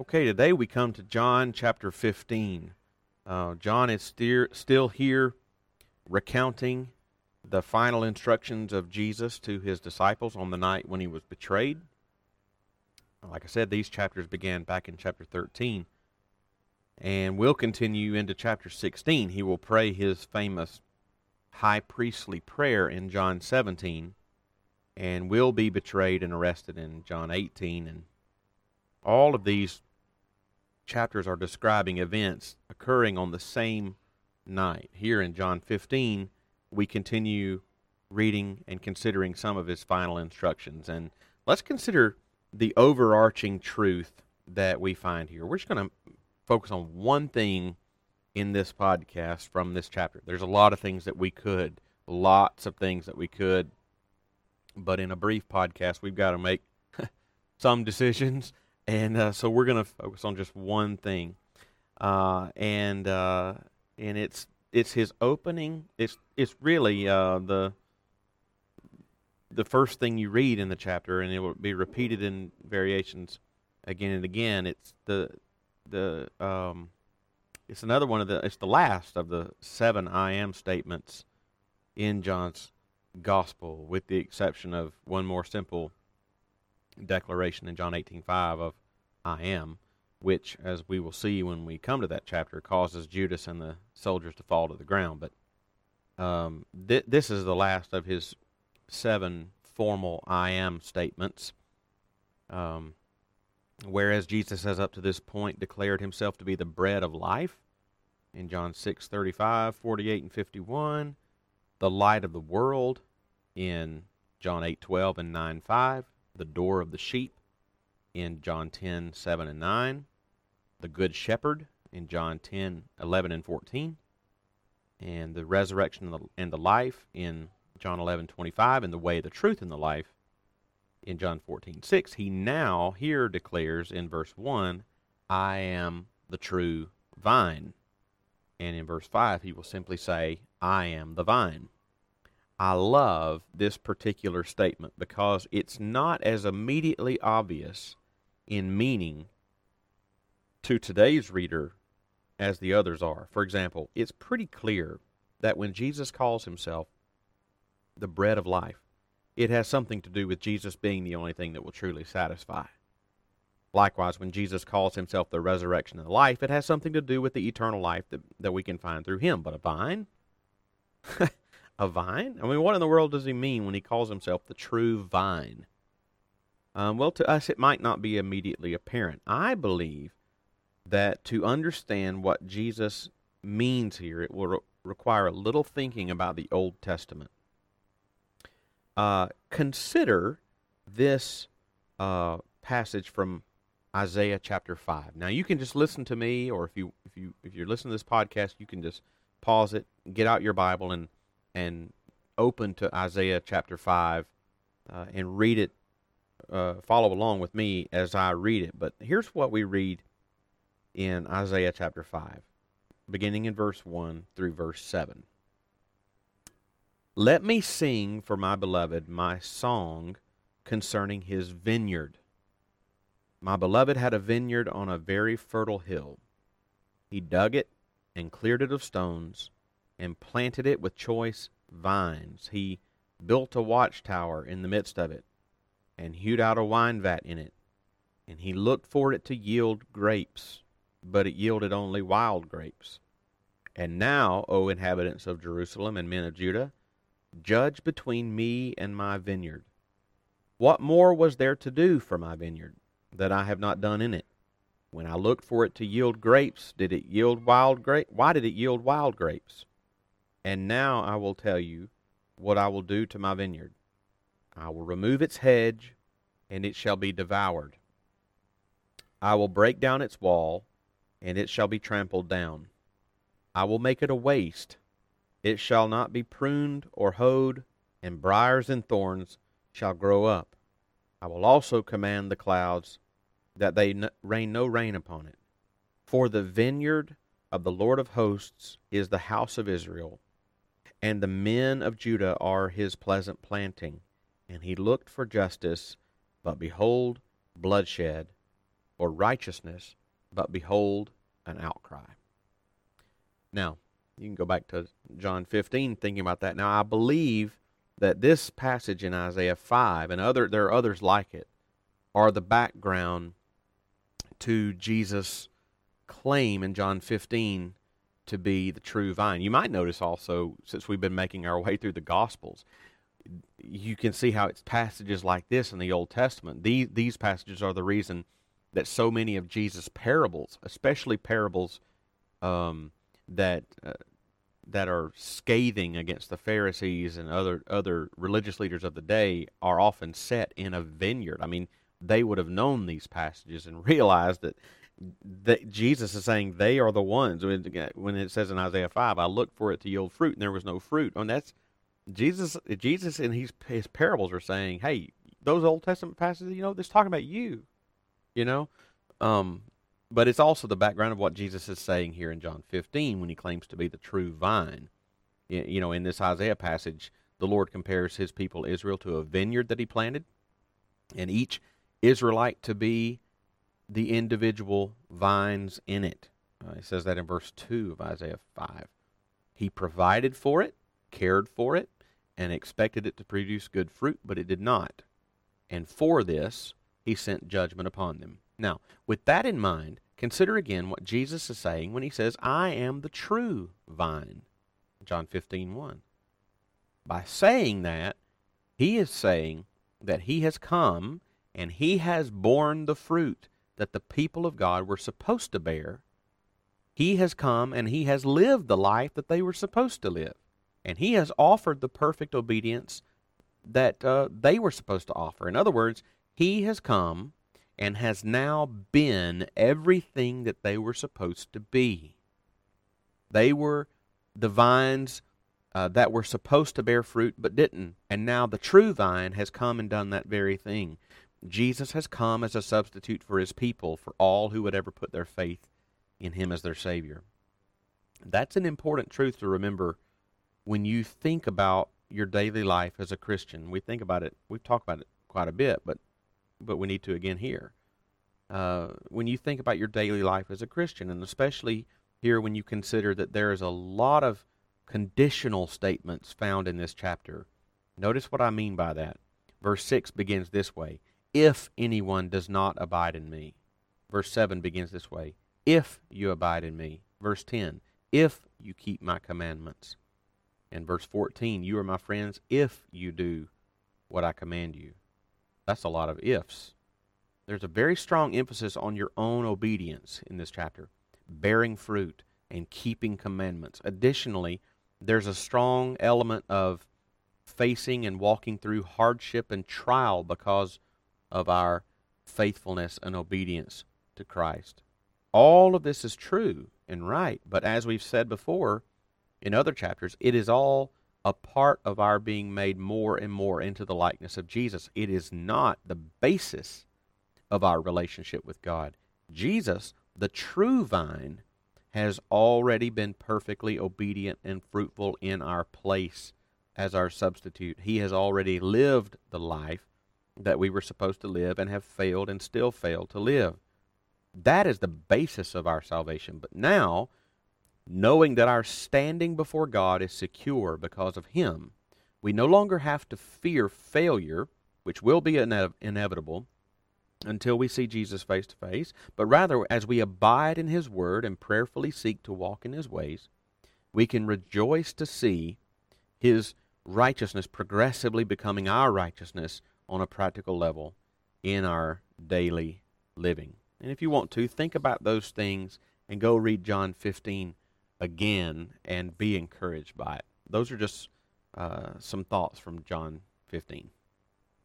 Okay, today we come to John chapter 15. Uh, John is steer, still here recounting the final instructions of Jesus to his disciples on the night when he was betrayed. Like I said, these chapters began back in chapter 13 and will continue into chapter 16. He will pray his famous high priestly prayer in John 17 and will be betrayed and arrested in John 18 and all of these chapters are describing events occurring on the same night. Here in John 15, we continue reading and considering some of his final instructions. And let's consider the overarching truth that we find here. We're just going to focus on one thing in this podcast from this chapter. There's a lot of things that we could, lots of things that we could, but in a brief podcast, we've got to make some decisions. And uh, so we're going to focus on just one thing. Uh, and uh, and it's it's his opening. It's it's really uh, the the first thing you read in the chapter, and it will be repeated in variations again and again. It's the the um, it's another one of the it's the last of the seven I am statements in John's gospel, with the exception of one more simple declaration in John 18:5 of I am, which, as we will see when we come to that chapter, causes Judas and the soldiers to fall to the ground. But um, th- this is the last of his seven formal I am statements. Um, whereas Jesus has up to this point declared himself to be the bread of life in John 6 35, 48, and 51, the light of the world in John 8 12 and 9 5, the door of the sheep in John 10 7 and 9, the good shepherd in John 10 11 and 14, and the resurrection and the, life in John 11 25, and the way, the truth, and the life in John 14 6, he now here declares in verse 1, I am the true vine. And in verse 5, he will simply say, I am the vine. I love this particular statement because it's not as immediately obvious in meaning to today's reader as the others are. For example, it's pretty clear that when Jesus calls himself the bread of life, it has something to do with Jesus being the only thing that will truly satisfy. Likewise, when Jesus calls himself the resurrection and life, it has something to do with the eternal life that, that we can find through him. But a vine? a vine? I mean, what in the world does he mean when he calls himself the true vine? Um, well, to us, it might not be immediately apparent. I believe that to understand what Jesus means here, it will re- require a little thinking about the Old Testament. Uh, consider this uh, passage from Isaiah chapter five. Now you can just listen to me, or if you if you if you're listening to this podcast, you can just pause it, get out your Bible, and and open to Isaiah chapter five, uh, and read it. Uh, follow along with me as I read it. But here's what we read in Isaiah chapter five, beginning in verse one through verse seven. Let me sing for my beloved my song concerning his vineyard. My beloved had a vineyard on a very fertile hill. He dug it and cleared it of stones and planted it with choice vines. He built a watchtower in the midst of it and hewed out a wine vat in it. And he looked for it to yield grapes, but it yielded only wild grapes. And now, O inhabitants of Jerusalem and men of Judah, judge between me and my vineyard. What more was there to do for my vineyard that I have not done in it? When I looked for it to yield grapes, did it yield wild grapes? Why did it yield wild grapes? And now I will tell you what I will do to my vineyard. I will remove its hedge, and it shall be devoured. I will break down its wall, and it shall be trampled down. I will make it a waste. It shall not be pruned or hoed, and briers and thorns shall grow up. I will also command the clouds that they rain no rain upon it. For the vineyard of the Lord of hosts is the house of Israel, and the men of Judah are his pleasant planting. And he looked for justice, but behold, bloodshed, or righteousness, but behold, an outcry. Now, you can go back to John 15 thinking about that. Now, I believe that this passage in Isaiah 5 and other there are others like it are the background to Jesus' claim in John 15 to be the true vine. You might notice also, since we've been making our way through the Gospels, you can see how it's passages like this in the Old Testament. These, these passages are the reason that so many of Jesus' parables, especially parables um, that uh, that are scathing against the Pharisees and other other religious leaders of the day, are often set in a vineyard. I mean, they would have known these passages and realized that that Jesus is saying they are the ones. When it says in Isaiah five, "I looked for it to yield fruit, and there was no fruit." And that's Jesus. Jesus in his his parables are saying, "Hey, those Old Testament passages, you know, this talking about you." You know, um, but it's also the background of what Jesus is saying here in John 15 when he claims to be the true vine. You know, in this Isaiah passage, the Lord compares his people Israel to a vineyard that he planted, and each Israelite to be the individual vines in it. Uh, he says that in verse 2 of Isaiah 5. He provided for it, cared for it, and expected it to produce good fruit, but it did not. And for this, he sent judgment upon them. Now, with that in mind, consider again what Jesus is saying when he says, I am the true vine. John 15, 1. By saying that, he is saying that he has come and he has borne the fruit that the people of God were supposed to bear. He has come and he has lived the life that they were supposed to live. And he has offered the perfect obedience that uh, they were supposed to offer. In other words, he has come and has now been everything that they were supposed to be. They were the vines uh, that were supposed to bear fruit but didn't. And now the true vine has come and done that very thing. Jesus has come as a substitute for his people, for all who would ever put their faith in him as their Savior. That's an important truth to remember when you think about your daily life as a Christian. We think about it, we've talked about it quite a bit, but but we need to again here. Uh, when you think about your daily life as a Christian, and especially here when you consider that there is a lot of conditional statements found in this chapter, notice what I mean by that. Verse 6 begins this way If anyone does not abide in me. Verse 7 begins this way If you abide in me. Verse 10 If you keep my commandments. And verse 14 You are my friends if you do what I command you. That's a lot of ifs. There's a very strong emphasis on your own obedience in this chapter, bearing fruit and keeping commandments. Additionally, there's a strong element of facing and walking through hardship and trial because of our faithfulness and obedience to Christ. All of this is true and right, but as we've said before in other chapters, it is all a part of our being made more and more into the likeness of Jesus. It is not the basis of our relationship with God. Jesus, the true vine, has already been perfectly obedient and fruitful in our place as our substitute. He has already lived the life that we were supposed to live and have failed and still fail to live. That is the basis of our salvation. But now, knowing that our standing before God is secure because of Him, we no longer have to fear failure, which will be ine- inevitable until we see Jesus face to face, but rather as we abide in His Word and prayerfully seek to walk in His ways, we can rejoice to see His righteousness progressively becoming our righteousness on a practical level in our daily living. And if you want to, think about those things and go read John 15 again and be encouraged by it. Those are just uh, some thoughts from John 15.